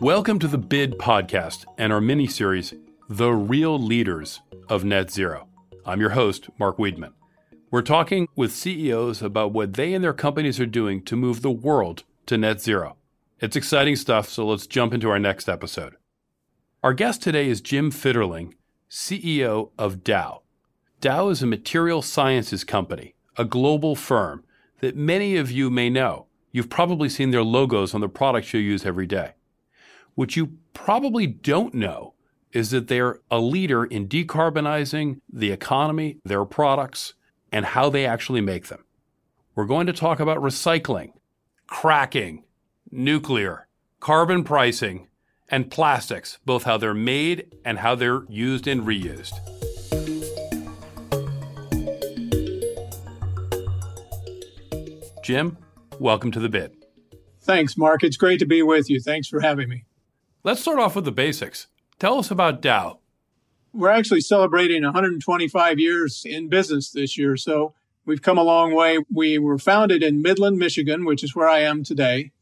Welcome to the BID podcast and our mini series, The Real Leaders of Net Zero. I'm your host, Mark Wiedman. We're talking with CEOs about what they and their companies are doing to move the world to net zero. It's exciting stuff, so let's jump into our next episode. Our guest today is Jim Fitterling, CEO of Dow. Dow is a material sciences company, a global firm that many of you may know. You've probably seen their logos on the products you use every day. What you probably don't know is that they're a leader in decarbonizing the economy, their products, and how they actually make them. We're going to talk about recycling, cracking, nuclear, carbon pricing, and plastics, both how they're made and how they're used and reused. Jim, welcome to the bid. Thanks, Mark. It's great to be with you. Thanks for having me. Let's start off with the basics. Tell us about Dow. We're actually celebrating 125 years in business this year, so we've come a long way. We were founded in Midland, Michigan, which is where I am today.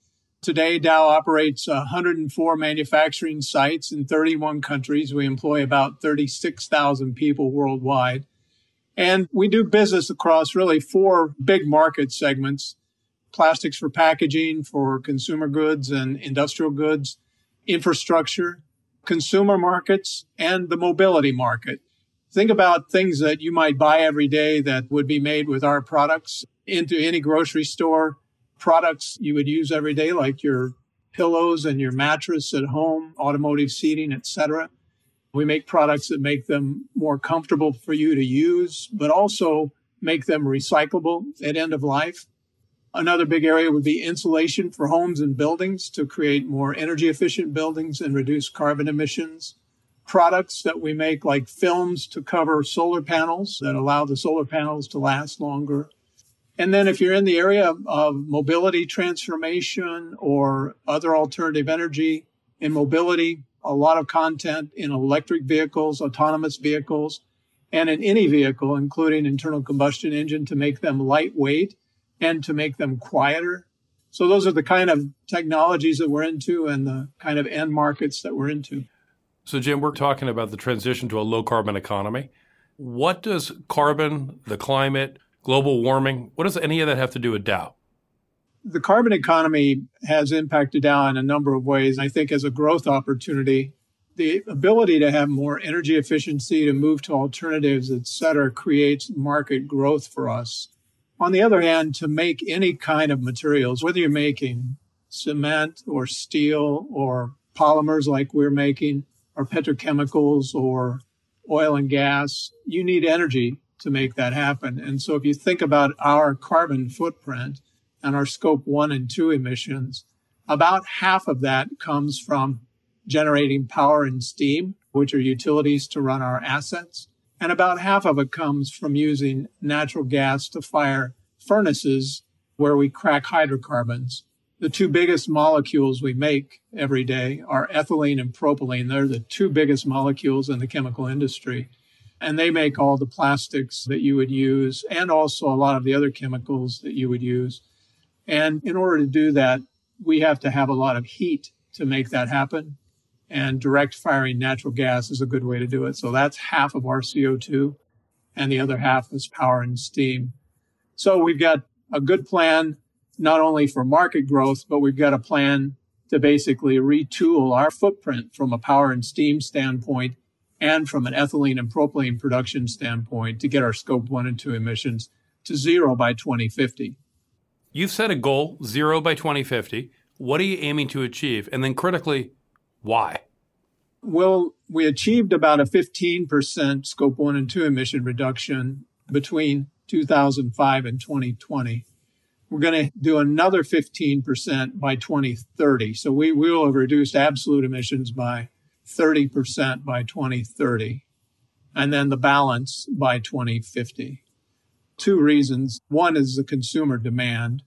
Today, Dow operates 104 manufacturing sites in 31 countries. We employ about 36,000 people worldwide. And we do business across really four big market segments plastics for packaging, for consumer goods and industrial goods, infrastructure, consumer markets, and the mobility market. Think about things that you might buy every day that would be made with our products into any grocery store products you would use every day, like your pillows and your mattress at home, automotive seating, etc. We make products that make them more comfortable for you to use, but also make them recyclable at end of life. Another big area would be insulation for homes and buildings to create more energy efficient buildings and reduce carbon emissions. Products that we make like films to cover solar panels that allow the solar panels to last longer. And then if you're in the area of, mobility transformation or other alternative energy in mobility, a lot of content in electric vehicles, autonomous vehicles, and in any vehicle, including internal combustion engine to make them lightweight and to make them quieter. So those are the kind of technologies that we're into and the kind of end markets that we're into. So Jim, we're talking about the transition to a low carbon economy. What does carbon, the climate, global warming, what does any of that have to do with Dow? The carbon economy has impacted Dow in a number of ways. I think as a growth opportunity, the ability to have more energy efficiency, to move to alternatives, et cetera, creates market growth for us. On the other hand, to make any kind of materials, whether you're making cement or steel or polymers like we're making, or petrochemicals or oil and gas, you need energy to make that happen. And so if you think about our carbon footprint and our scope one and two emissions, about half of that comes from generating power and steam, which are utilities to run our assets. And about half of it comes from using natural gas to fire furnaces where we crack hydrocarbons. The two biggest molecules we make every day are ethylene and propylene. They're the two biggest molecules in the chemical industry. And they make all the plastics that you would use and also a lot of the other chemicals that you would use. And in order to do that, we have to have a lot of heat to make that happen and direct firing natural gas is a good way to do it. So that's half of our CO2 and the other half is power and steam. So we've got a good plan, not only for market growth, but we've got a plan to basically retool our footprint from a power and steam standpoint and from an ethylene and propylene production standpoint to get our scope one and two emissions to zero by 2050. You've set a goal, zero by 2050. What are you aiming to achieve? And then critically, why? Well, we achieved about a 15% scope one and two emission reduction between 2005 and 2020. We're going to do another 15% by 2030. So we will have reduced absolute emissions by 30% by 2030, and then the balance by 2050. Two reasons. One is the consumer demand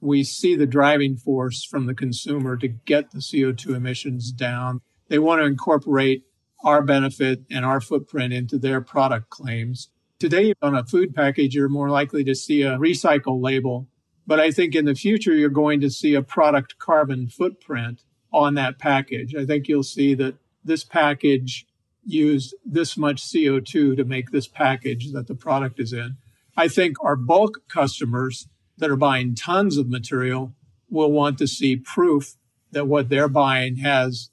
we see the driving force from the consumer to get the CO2 emissions down. They want to incorporate our benefit and our footprint into their product claims. Today, on a food package, you're more likely to see a recycle label But I think in the future, you're going to see a product carbon footprint on that package. I think you'll see that this package used this much CO2 to make this package that the product is in. I think our bulk customers that are buying tons of material will want to see proof that what they're buying has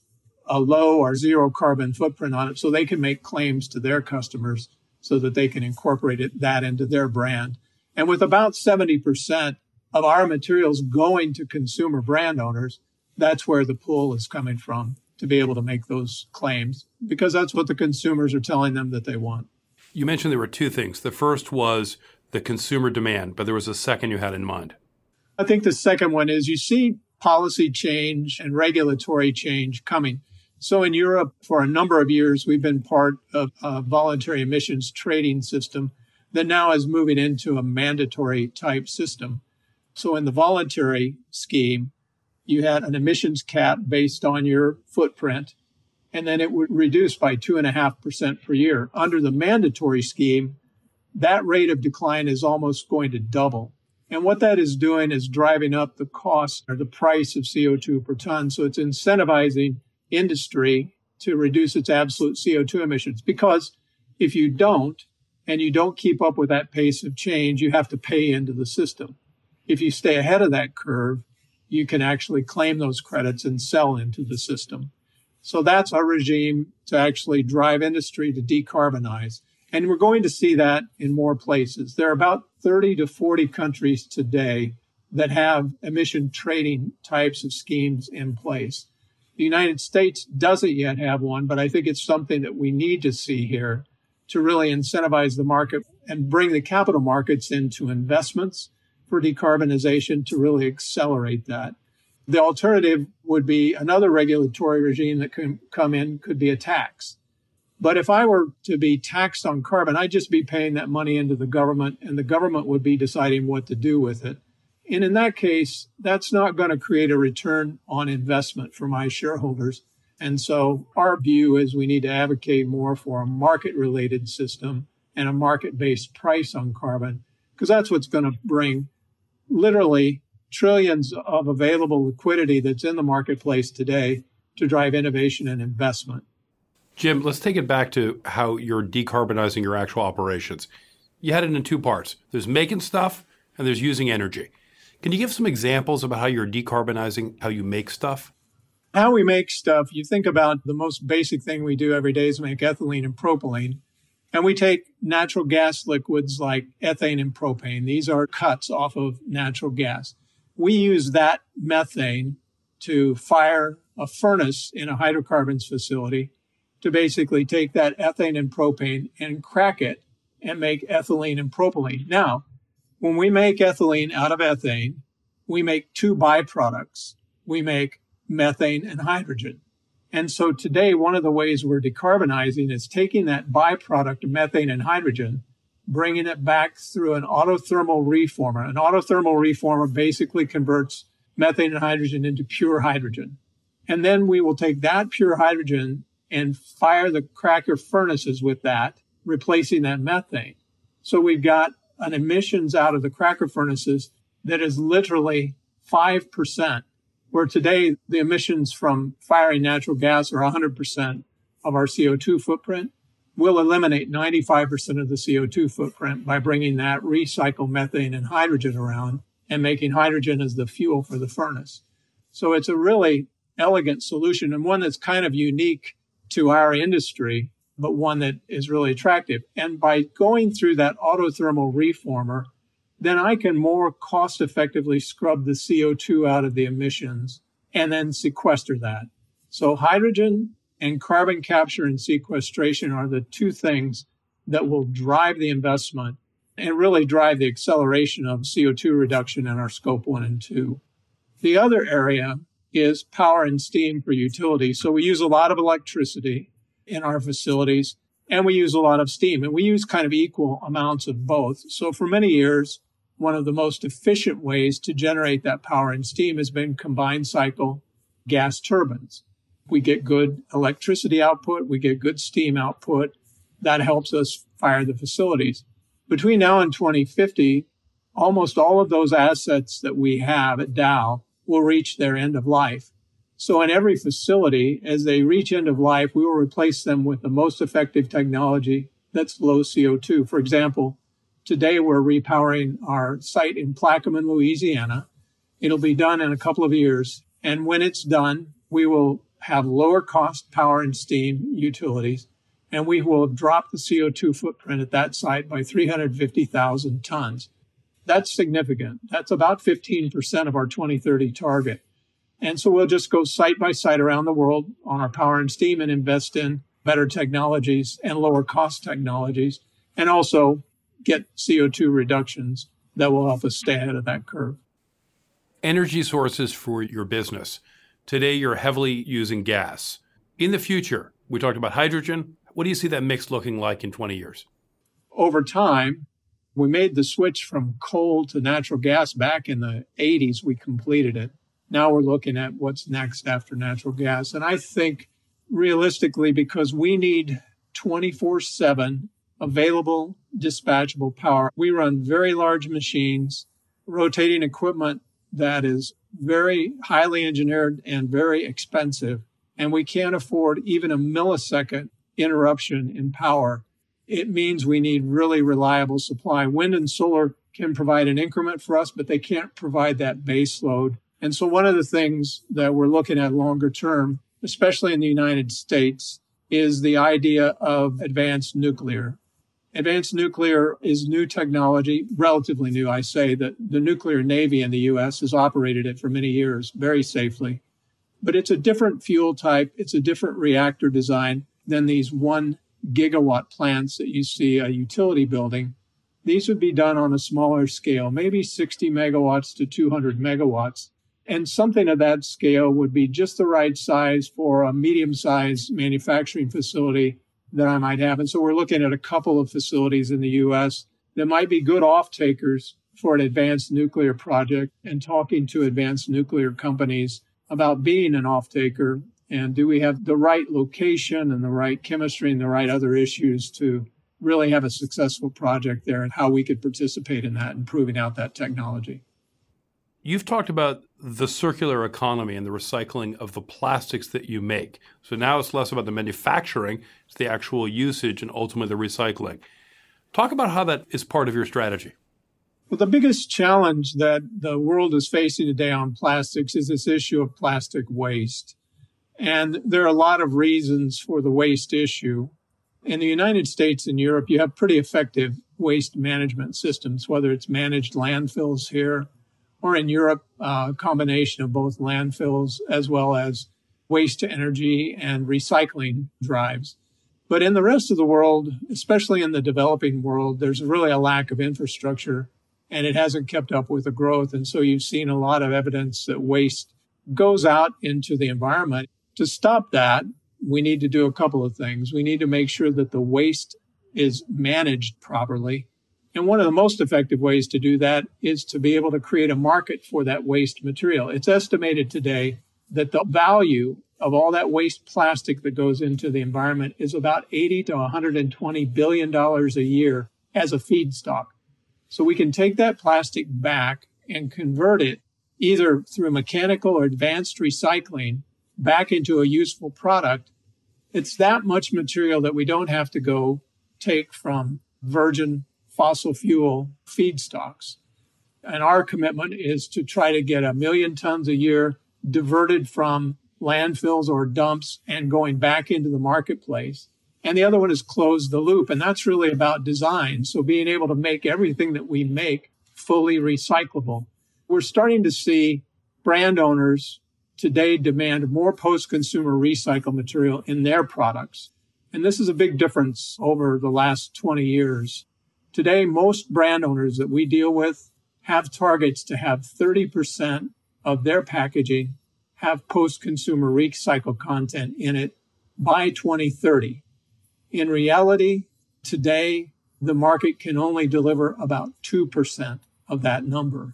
a low or zero carbon footprint on it so they can make claims to their customers so that they can incorporate it, that into their brand. And with about 70% of our materials going to consumer brand owners, that's where the pull is coming from to be able to make those claims because that's what the consumers are telling them that they want. You mentioned there were two things. The first was the consumer demand, but there was a second you had in mind. I think the second one is you see policy change and regulatory change coming. So in Europe, for a number of years, we've been part of a voluntary emissions trading system that now is moving into a mandatory type system. So in the voluntary scheme, you had an emissions cap based on your footprint, and then it would reduce by 2.5% per year. Under the mandatory scheme, that rate of decline is almost going to double. And what that is doing is driving up the cost or the price of CO2 per ton. So it's incentivizing industry to reduce its absolute CO2 emissions. Because if you don't, and you don't keep up with that pace of change, you have to pay into the system. If you stay ahead of that curve, you can actually claim those credits and sell into the system. So that's our regime to actually drive industry to decarbonize. And we're going to see that in more places. There are about 30 to 40 countries today that have emission trading types of schemes in place. The United States doesn't yet have one, but I think it's something that we need to see here to really incentivize the market and bring the capital markets into investments for decarbonization to really accelerate that. The alternative would be another regulatory regime that can come in, could be a tax. But if I were to be taxed on carbon, I'd just be paying that money into the government and the government would be deciding what to do with it. And in that case, that's not going to create a return on investment for my shareholders. And so our view is we need to advocate more for a market related system and a market based price on carbon, because that's what's going to bring literally trillions of available liquidity that's in the marketplace today to drive innovation and investment. Jim, let's take it back to how you're decarbonizing your actual operations. You had it in two parts there's making stuff and there's using energy. Can you give some examples about how you're decarbonizing how you make stuff? How we make stuff, you think about the most basic thing we do every day is make ethylene and propylene. And we take natural gas liquids like ethane and propane. These are cuts off of natural gas. We use that methane to fire a furnace in a hydrocarbons facility to basically take that ethane and propane and crack it and make ethylene and propylene. Now, when we make ethylene out of ethane, we make two byproducts. We make methane and hydrogen. And so today, one of the ways we're decarbonizing is taking that byproduct of methane and hydrogen, bringing it back through an autothermal reformer. An autothermal reformer basically converts methane and hydrogen into pure hydrogen. And then we will take that pure hydrogen and fire the cracker furnaces with that, replacing that methane. So we've got an emissions out of the cracker furnaces that is literally 5% where today the emissions from firing natural gas are 100% of our CO2 footprint, we'll eliminate 95% of the CO2 footprint by bringing that recycled methane and hydrogen around and making hydrogen as the fuel for the furnace. So it's a really elegant solution and one that's kind of unique to our industry, but one that is really attractive. And by going through that autothermal reformer, then I can more cost effectively scrub the CO2 out of the emissions and then sequester that. So hydrogen and carbon capture and sequestration are the two things that will drive the investment and really drive the acceleration of CO2 reduction in our scope one and two. The other area is power and steam for utility. So we use a lot of electricity in our facilities and we use a lot of steam and we use kind of equal amounts of both. So for many years, one of the most efficient ways to generate that power and steam has been combined cycle gas turbines. We get good electricity output, we get good steam output. That helps us fire the facilities. Between now and 2050, almost all of those assets that we have at Dow will reach their end of life. So in every facility, as they reach end of life, we will replace them with the most effective technology that's low CO2. For example, today we're repowering our site in Plaquemine, Louisiana. It'll be done in a couple of years. And when it's done, we will have lower cost power and steam utilities, and we will have dropped the CO2 footprint at that site by 350,000 tons. That's significant. That's about 15% of our 2030 target. And so we'll just go site by site around the world on our power and steam and invest in better technologies and lower cost technologies, and also get CO2 reductions that will help us stay ahead of that curve. Energy sources for your business. Today, you're heavily using gas. In the future, we talked about hydrogen. What do you see that mix looking like in 20 years? Over time, we made the switch from coal to natural gas back in the 80s. We completed it. Now we're looking at what's next after natural gas. And I think realistically, because we need 24 7 available dispatchable power, we run very large machines, rotating equipment that is very highly engineered and very expensive, and we can't afford even a millisecond interruption in power, it means we need really reliable supply. Wind and solar can provide an increment for us, but they can't provide that base load. And so one of the things that we're looking at longer term, especially in the United States, is the idea of advanced nuclear. Advanced nuclear is new technology, relatively new. I say that the nuclear navy in the US has operated it for many years very safely. But it's a different fuel type, it's a different reactor design than these one gigawatt plants that you see a utility building. These would be done on a smaller scale, maybe 60 megawatts to 200 megawatts. And something of that scale would be just the right size for a medium sized manufacturing facility that I might have. And so we're looking at a couple of facilities in the US that might be good off takers for an advanced nuclear project and talking to advanced nuclear companies about being an off taker and do we have the right location and the right chemistry and the right other issues to really have a successful project there and how we could participate in that and proving out that technology. You've talked about the circular economy and the recycling of the plastics that you make. So now it's less about the manufacturing, it's the actual usage and ultimately the recycling. Talk about how that is part of your strategy. Well, the biggest challenge that the world is facing today on plastics is this issue of plastic waste. And there are a lot of reasons for the waste issue. In the United States and Europe, you have pretty effective waste management systems, whether it's managed landfills here or in Europe, uh, a combination of both landfills as well as waste to energy and recycling drives. But in the rest of the world, especially in the developing world, there's really a lack of infrastructure and it hasn't kept up with the growth. And so you've seen a lot of evidence that waste goes out into the environment. To stop that, we need to do a couple of things. We need to make sure that the waste is managed properly and one of the most effective ways to do that is to be able to create a market for that waste material. It's estimated today that the value of all that waste plastic that goes into the environment is about 80 to 120 billion dollars a year as a feedstock. So we can take that plastic back and convert it either through mechanical or advanced recycling back into a useful product. It's that much material that we don't have to go take from virgin fossil fuel feedstocks. And our commitment is to try to get a million tons a year diverted from landfills or dumps and going back into the marketplace. And the other one is close the loop. And that's really about design. So being able to make everything that we make fully recyclable. We're starting to see brand owners today demand more post consumer recycled material in their products. And this is a big difference over the last 20 years. Today, most brand owners that we deal with have targets to have 30% of their packaging have post consumer recycled content in it by 2030. In reality, today, the market can only deliver about 2% of that number.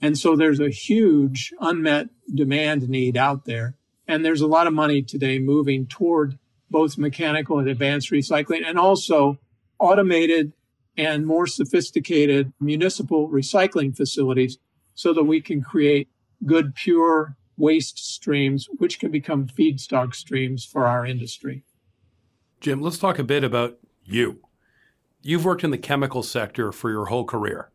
And so there's a huge unmet demand need out there. And there's a lot of money today moving toward both mechanical and advanced recycling and also automated and more sophisticated municipal recycling facilities so that we can create good, pure waste streams, which can become feedstock streams for our industry. Jim, let's talk a bit about you. You've worked in the chemical sector for your whole career.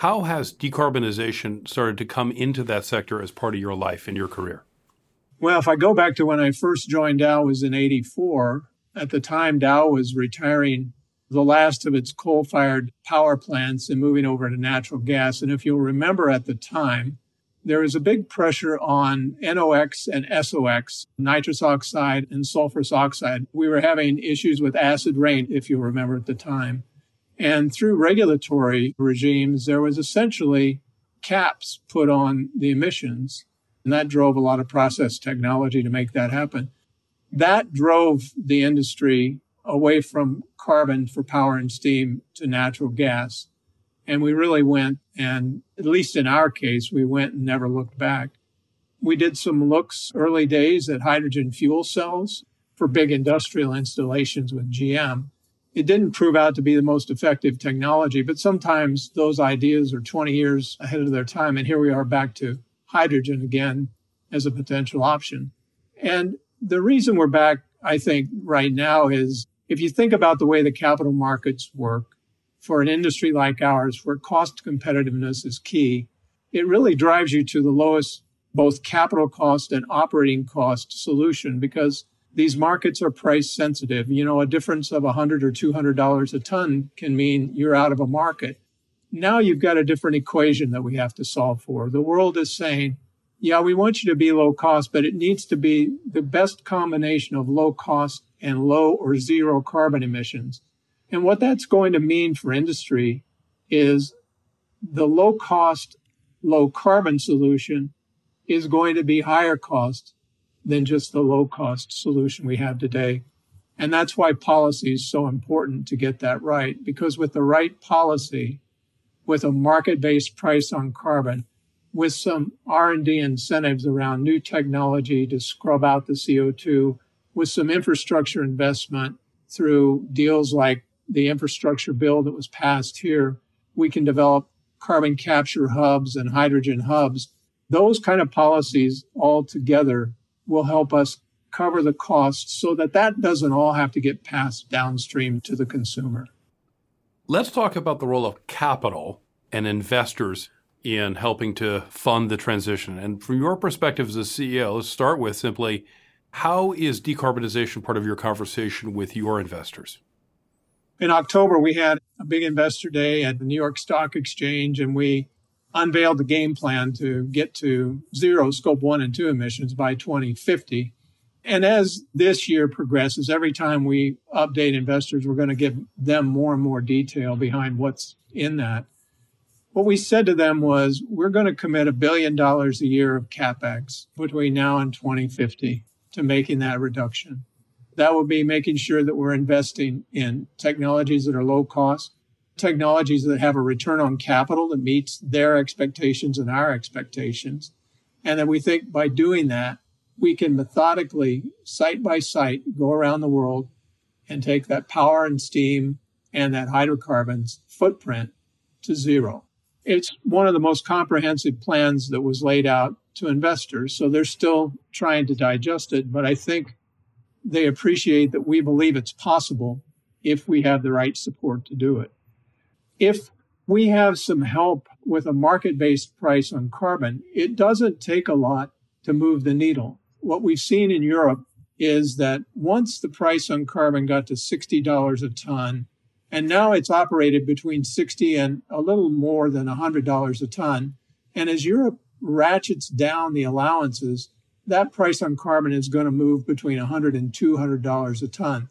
How has decarbonization started to come into that sector as part of your life and your career? Well, if I go back to when I first joined Dow was in 84, at the time Dow was retiring the last of its coal-fired power plants and moving over to natural gas. And if you'll remember at the time, there was a big pressure on NOx and SOx, nitrous oxide and sulfurous oxide. We were having issues with acid rain, if you remember at the time. And through regulatory regimes, there was essentially caps put on the emissions. And that drove a lot of process technology to make that happen. That drove the industry away from carbon for power and steam to natural gas. And we really went, and at least in our case, we went and never looked back. We did some looks early days at hydrogen fuel cells for big industrial installations with GM. It didn't prove out to be the most effective technology, but sometimes those ideas are 20 years ahead of their time. And here we are back to hydrogen again as a potential option. And the reason we're back, I think, right now is if you think about the way the capital markets work, for an industry like ours, where cost competitiveness is key, it really drives you to the lowest both capital cost and operating cost solution because these markets are price sensitive. You know, a difference of 100 or $200 a ton can mean you're out of a market. Now you've got a different equation that we have to solve for. The world is saying, yeah, we want you to be low cost, but it needs to be the best combination of low cost and low or zero carbon emissions. And what that's going to mean for industry is the low cost, low carbon solution is going to be higher cost than just the low cost solution we have today. And that's why policy is so important to get that right, because with the right policy, with a market-based price on carbon, with some R&D incentives around new technology to scrub out the CO2, with some infrastructure investment through deals like the infrastructure bill that was passed here, we can develop carbon capture hubs and hydrogen hubs. Those kind of policies all together will help us cover the costs so that that doesn't all have to get passed downstream to the consumer. Let's talk about the role of capital and investors in helping to fund the transition. And from your perspective as a CEO, let's start with simply how is decarbonization part of your conversation with your investors? in October, we had a big investor day at the New York Stock Exchange, and we unveiled the game plan to get to zero scope one and two emissions by 2050. And as this year progresses, every time we update investors, we're going to give them more and more detail behind what's in that. What we said to them was we're going to commit a billion dollars a year of capex between now and 2050 to making that reduction. That will be making sure that we're investing in technologies that are low cost, technologies that have a return on capital that meets their expectations and our expectations. And then we think by doing that, we can methodically, site by site, go around the world and take that power and steam and that hydrocarbons footprint to zero. It's one of the most comprehensive plans that was laid out to investors. So they're still trying to digest it. But I think they appreciate that we believe it's possible if we have the right support to do it. If we have some help with a market based price on carbon, it doesn't take a lot to move the needle. What we've seen in Europe is that once the price on carbon got to $60 a ton, and now it's operated between 60 and a little more than $100 a ton. And as Europe ratchets down the allowances, that price on carbon is going to move between $100 and 200 dollars a ton.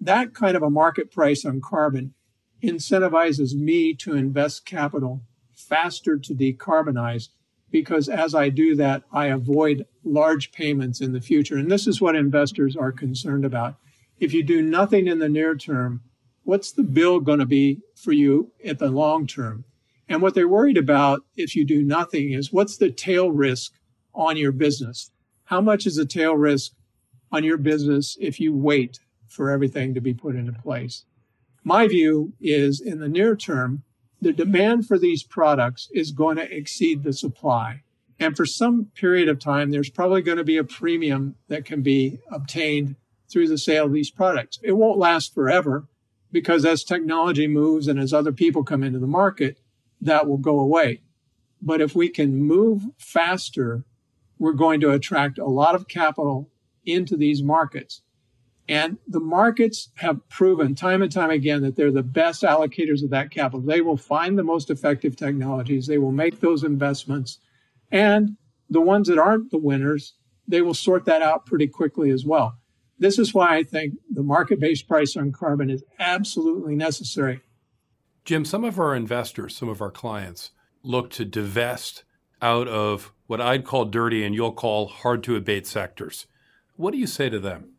That kind of a market price on carbon incentivizes me to invest capital faster to decarbonize because as I do that, I avoid large payments in the future. And this is what investors are concerned about. If you do nothing in the near term, what's the bill going to be for you at the long term? And what they're worried about if you do nothing is what's the tail risk on your business? How much is the tail risk on your business if you wait for everything to be put into place? My view is in the near term, the demand for these products is going to exceed the supply. And for some period of time, there's probably going to be a premium that can be obtained through the sale of these products. It won't last forever because as technology moves and as other people come into the market, that will go away. But if we can move faster, we're going to attract a lot of capital into these markets. And the markets have proven time and time again that they're the best allocators of that capital. They will find the most effective technologies. They will make those investments. And the ones that aren't the winners, they will sort that out pretty quickly as well. This is why I think the market based price on carbon is absolutely necessary. Jim, some of our investors, some of our clients look to divest out of what I'd call dirty and you'll call hard to abate sectors. What do you say to them?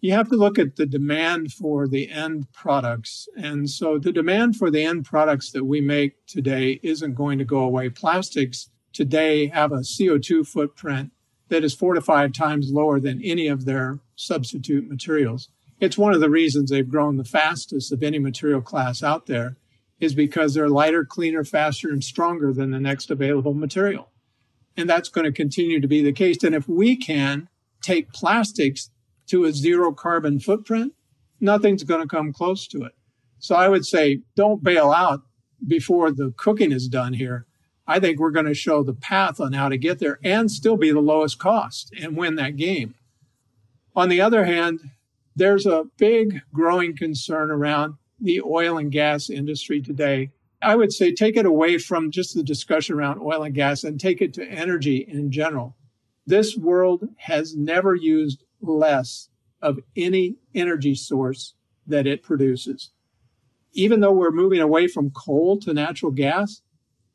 You have to look at the demand for the end products. And so the demand for the end products that we make today isn't going to go away. Plastics today have a CO2 footprint that is four to five times lower than any of their substitute materials. It's one of the reasons they've grown the fastest of any material class out there is because they're lighter, cleaner, faster, and stronger than the next available material. And that's going to continue to be the case. And if we can take plastics to a zero carbon footprint, nothing's going to come close to it. So I would say don't bail out before the cooking is done here. I think we're going to show the path on how to get there and still be the lowest cost and win that game. On the other hand, there's a big growing concern around the oil and gas industry today. I would say take it away from just the discussion around oil and gas and take it to energy in general. This world has never used less of any energy source that it produces. Even though we're moving away from coal to natural gas,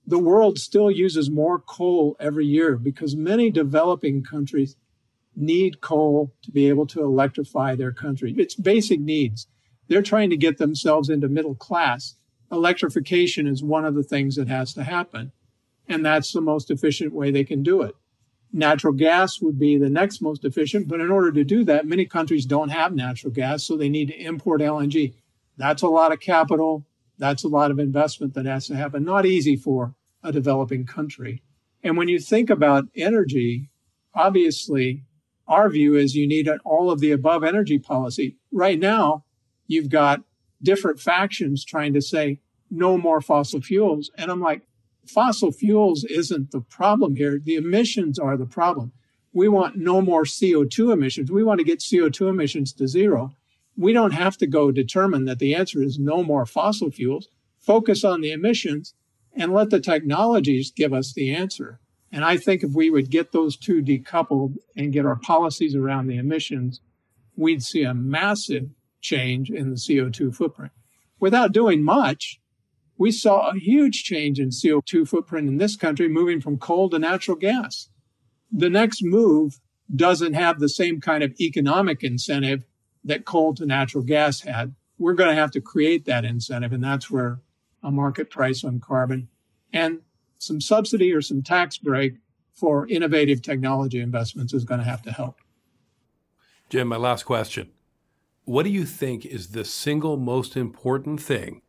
the world still uses more coal every year because many developing countries need coal to be able to electrify their country. It's basic needs. They're trying to get themselves into middle class. Electrification is one of the things that has to happen. And that's the most efficient way they can do it. Natural gas would be the next most efficient, but in order to do that, many countries don't have natural gas, so they need to import LNG. That's a lot of capital. That's a lot of investment that has to happen. Not easy for a developing country. And when you think about energy, obviously, our view is you need an all of the above energy policy. Right now, you've got different factions trying to say no more fossil fuels. And I'm like, fossil fuels isn't the problem here. The emissions are the problem. We want no more CO2 emissions. We want to get CO2 emissions to zero. We don't have to go determine that the answer is no more fossil fuels. Focus on the emissions and let the technologies give us the answer. And I think if we would get those two decoupled and get our policies around the emissions, we'd see a massive change in the CO2 footprint. Without doing much, we saw a huge change in CO2 footprint in this country moving from coal to natural gas. The next move doesn't have the same kind of economic incentive that coal to natural gas had. We're going to have to create that incentive, and that's where a market price on carbon and some subsidy or some tax break for innovative technology investments is going to have to help. Jim, my last question. What do you think is the single most important thing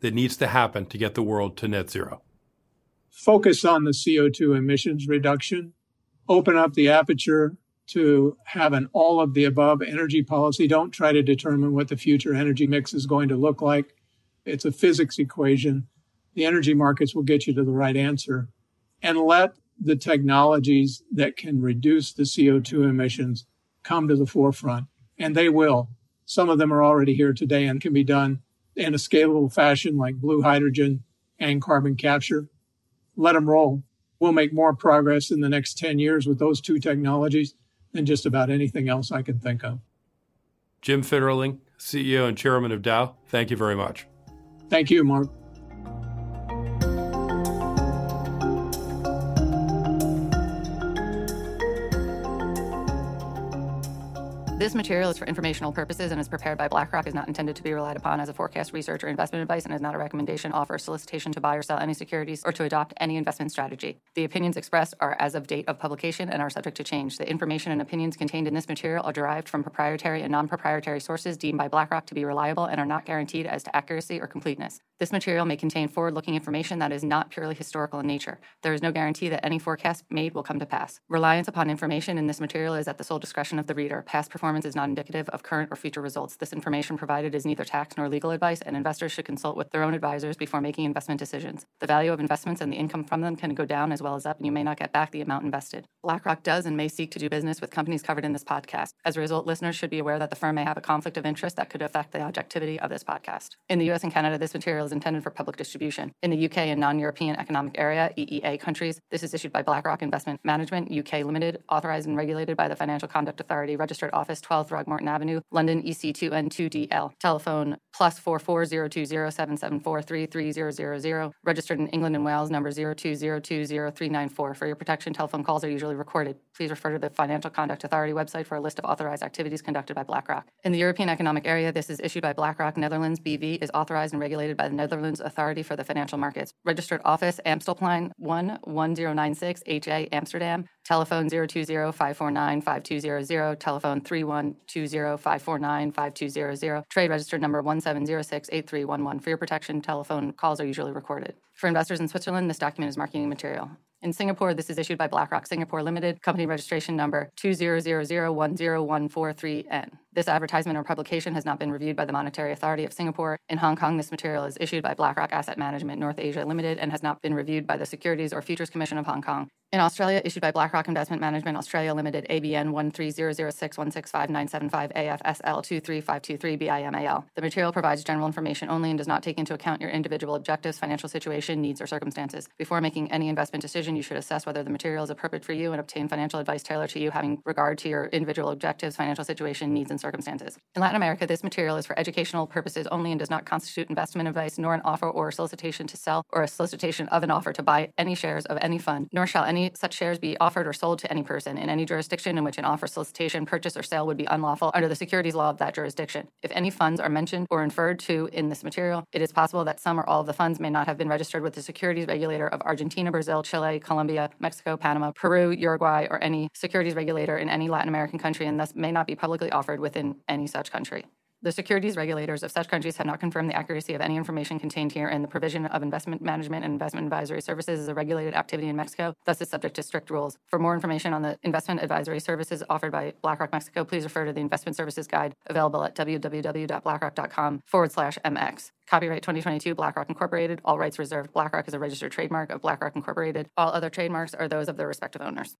that needs to happen to get the world to net zero? Focus on the CO2 emissions reduction, open up the aperture to have an all of the above energy policy. Don't try to determine what the future energy mix is going to look like. It's a physics equation. The energy markets will get you to the right answer. And let the technologies that can reduce the CO2 emissions come to the forefront. And they will. Some of them are already here today and can be done in a scalable fashion like blue hydrogen and carbon capture. Let them roll. We'll make more progress in the next 10 years with those two technologies than just about anything else I can think of. Jim Fitterling, CEO and Chairman of Dow, thank you very much. Thank you, Mark. This material is for informational purposes and is prepared by BlackRock, is not intended to be relied upon as a forecast, research, or investment advice, and is not a recommendation, offer, solicitation to buy or sell any securities or to adopt any investment strategy. The opinions expressed are as of date of publication and are subject to change. The information and opinions contained in this material are derived from proprietary and non proprietary sources deemed by BlackRock to be reliable and are not guaranteed as to accuracy or completeness. This material may contain forward looking information that is not purely historical in nature. There is no guarantee that any forecast made will come to pass. Reliance upon information in this material is at the sole discretion of the reader. Past performance performance is not indicative of current or future results. This information provided is neither tax nor legal advice, and investors should consult with their own advisors before making investment decisions. The value of investments and the income from them can go down as well as up, and you may not get back the amount invested. BlackRock does and may seek to do business with companies covered in this podcast. As a result, listeners should be aware that the firm may have a conflict of interest that could affect the objectivity of this podcast. In the US and Canada, this material is intended for public distribution. In the UK and non European Economic Area, EEA countries, this is issued by BlackRock Investment Management, UK Limited, authorized and regulated by the Financial Conduct Authority, registered office 12 Throgmorton Avenue. London EC2N2DL. Telephone plus 4402077433000. Registered in England and Wales, number 02020394. For your protection, telephone calls are usually recorded. Please refer to the Financial Conduct Authority website for a list of authorized activities conducted by BlackRock. In the European Economic Area, this is issued by BlackRock Netherlands. BV is authorized and regulated by the Netherlands Authority for the Financial Markets. Registered office, Amstelplein 1 1096 HA, Amsterdam. Telephone 020-549-5200. Telephone 3120-549-5200. Trade register number 17068311. For your protection, telephone calls are usually recorded. For investors in Switzerland, this document is marketing material. In Singapore, this is issued by BlackRock Singapore Limited, company registration number 200010143N. This advertisement or publication has not been reviewed by the Monetary Authority of Singapore. In Hong Kong, this material is issued by BlackRock Asset Management North Asia Limited and has not been reviewed by the Securities or Futures Commission of Hong Kong. In Australia, issued by BlackRock Investment Management Australia Limited, ABN 13006165975AFSL23523BIMAL. The material provides general information only and does not take into account your individual objectives, financial situation, needs, or circumstances. Before making any investment decision, you should assess whether the material is appropriate for you and obtain financial advice tailored to you, having regard to your individual objectives, financial situation, needs, and circumstances. In Latin America, this material is for educational purposes only and does not constitute investment advice, nor an offer or solicitation to sell or a solicitation of an offer to buy any shares of any fund, nor shall any any such shares be offered or sold to any person in any jurisdiction in which an offer, solicitation, purchase, or sale would be unlawful under the securities law of that jurisdiction. If any funds are mentioned or inferred to in this material, it is possible that some or all of the funds may not have been registered with the securities regulator of Argentina, Brazil, Chile, Colombia, Mexico, Panama, Peru, Uruguay, or any securities regulator in any Latin American country and thus may not be publicly offered within any such country. The securities regulators of such countries have not confirmed the accuracy of any information contained here, and the provision of investment management and investment advisory services is a regulated activity in Mexico, thus is subject to strict rules. For more information on the investment advisory services offered by BlackRock Mexico, please refer to the Investment Services Guide available at www.blackrock.com forward slash MX. Copyright 2022 BlackRock Incorporated, all rights reserved. BlackRock is a registered trademark of BlackRock Incorporated. All other trademarks are those of their respective owners.